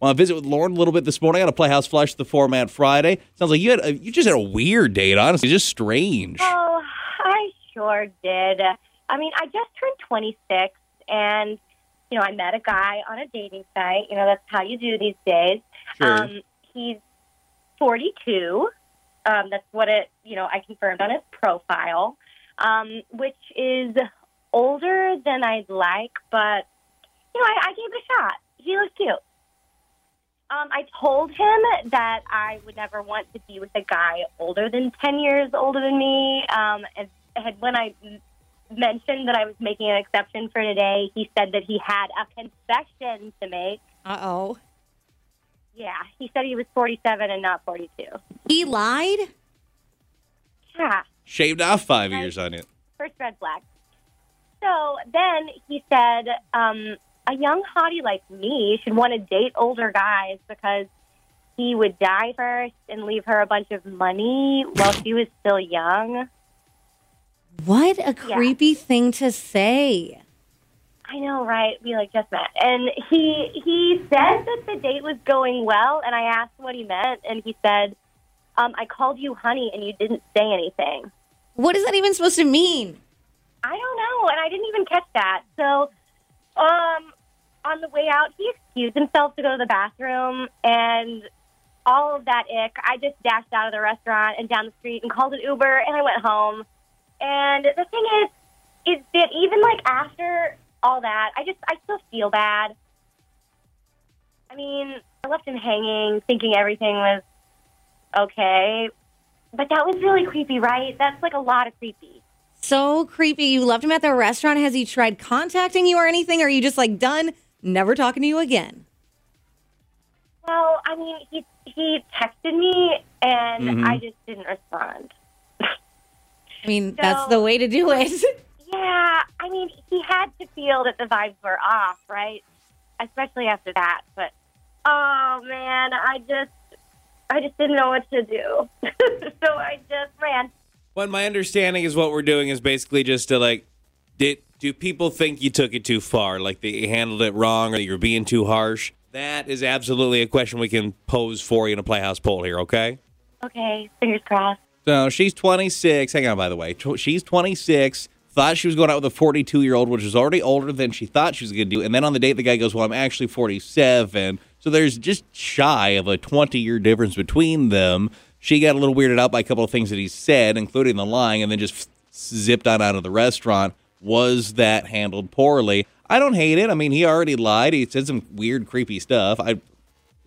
Want to visit with Lauren a little bit this morning on a Playhouse Flush the Format Friday? Sounds like you had a, you just had a weird date, honestly, just strange. Oh, I sure did. I mean, I just turned 26, and you know, I met a guy on a dating site. You know, that's how you do these days. Sure. Um, he's 42. Um, that's what it. You know, I confirmed on his profile, um, which is older than I'd like, but you know, I, I gave it a shot. He looks cute. Um, I told him that I would never want to be with a guy older than 10 years older than me. Um, and had, when I mentioned that I was making an exception for today, he said that he had a confession to make. Uh oh. Yeah, he said he was 47 and not 42. He lied? Yeah, Shaved off five years on it. first red flag. So then he said, um, a young hottie like me should want to date older guys because he would die first and leave her a bunch of money while she was still young. What a creepy thing to say. I know, right? We like just met, and he he said that the date was going well, and I asked what he meant, and he said, um, "I called you honey, and you didn't say anything." What is that even supposed to mean? I don't know, and I didn't even catch that. So, um, on the way out, he excused himself to go to the bathroom, and all of that ick. I just dashed out of the restaurant and down the street and called an Uber, and I went home. And the thing is, is that even like after all that, I just I still feel bad. I mean, I left him hanging, thinking everything was okay, but that was really creepy, right? That's like a lot of creepy. So creepy. You left him at the restaurant. Has he tried contacting you or anything? Or are you just like done, never talking to you again? Well, I mean, he he texted me, and Mhm. I just didn't respond. I mean, that's the way to do it. Yeah, I mean, he had to feel that the vibes were off, right? Especially after that. But oh man, I just I just didn't know what to do, so I just ran. Well, my understanding is what we're doing is basically just to like, did do people think you took it too far, like that you handled it wrong, or that you're being too harsh? That is absolutely a question we can pose for you in a playhouse poll here. Okay. Okay, fingers crossed. So she's 26. Hang on, by the way. Tw- She's 26. Thought she was going out with a 42 year old, which is already older than she thought she was going to do. And then on the date, the guy goes, Well, I'm actually 47. So there's just shy of a 20 year difference between them. She got a little weirded out by a couple of things that he said, including the lying, and then just zipped on out of the restaurant. Was that handled poorly? I don't hate it. I mean, he already lied. He said some weird, creepy stuff. I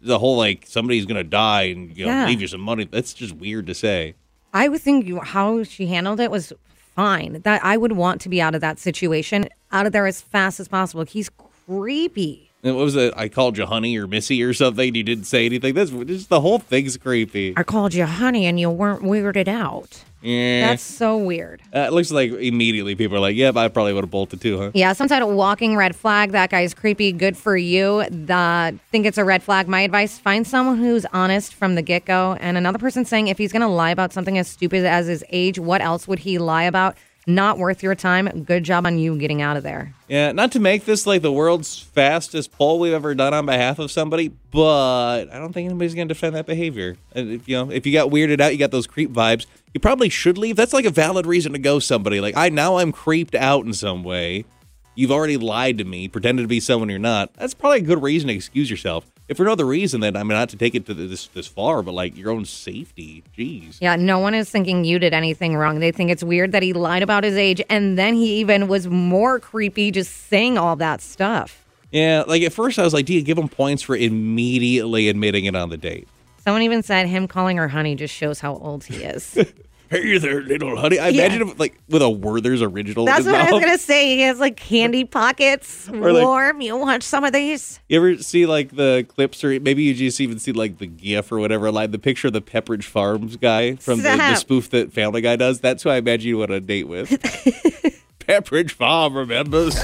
the whole like somebody's gonna die and you know Yeah. leave you some money. That's just weird to say. I would think you, how she handled it was fine. That I would want to be out of that situation, out of there as fast as possible. He's creepy. And What was it? I called you honey or missy or something. You didn't say anything. That's just the whole thing's creepy. I called you honey and you weren't weirded out. Yeah, That's so weird. uh, it looks like immediately people are like, "Yep, I probably would have bolted too, huh?" Yeah, some type of walking red flag. That guy's creepy. Good for you. The think it's a red flag. My advice: find someone who's honest from the get go. And another person saying if he's going to lie about something as stupid as his age, what else would he lie about? Not worth your time. Good job on you getting out of there. Yeah, not to make this like the world's fastest poll we've ever done on behalf of somebody, but I don't think anybody's going to defend that behavior. And if you know, if you got weirded out, you got those creep vibes, you probably should leave. That's like a valid reason to go somebody. Like I now I'm creeped out in some way. You've already lied to me, pretended to be someone you're not. That's probably a good reason to excuse yourself. If for no other reason, then I mean, not to take it to this this far, but like your own safety. Jeez. Yeah, no one is thinking you did anything wrong. They think it's weird that he lied about his age, and then he even was more creepy just saying all that stuff. Yeah, like at first I was like, do you give him points for immediately admitting it on the date? Someone even said him calling her honey just shows how old he is. Hey there, little honey. I Yeah. imagine if, like with a Werther's original. in That's his what I was mouth. gonna say. He has like candy pockets. Or, like- Warm. You want some of these? You ever see like the clips, or maybe you just even see like the GIF or whatever, like the picture of the Pepperidge Farms guy from the, the Stop. spoof that Family Guy does? That's who I imagine you want a date with. Pepperidge Farm remembers.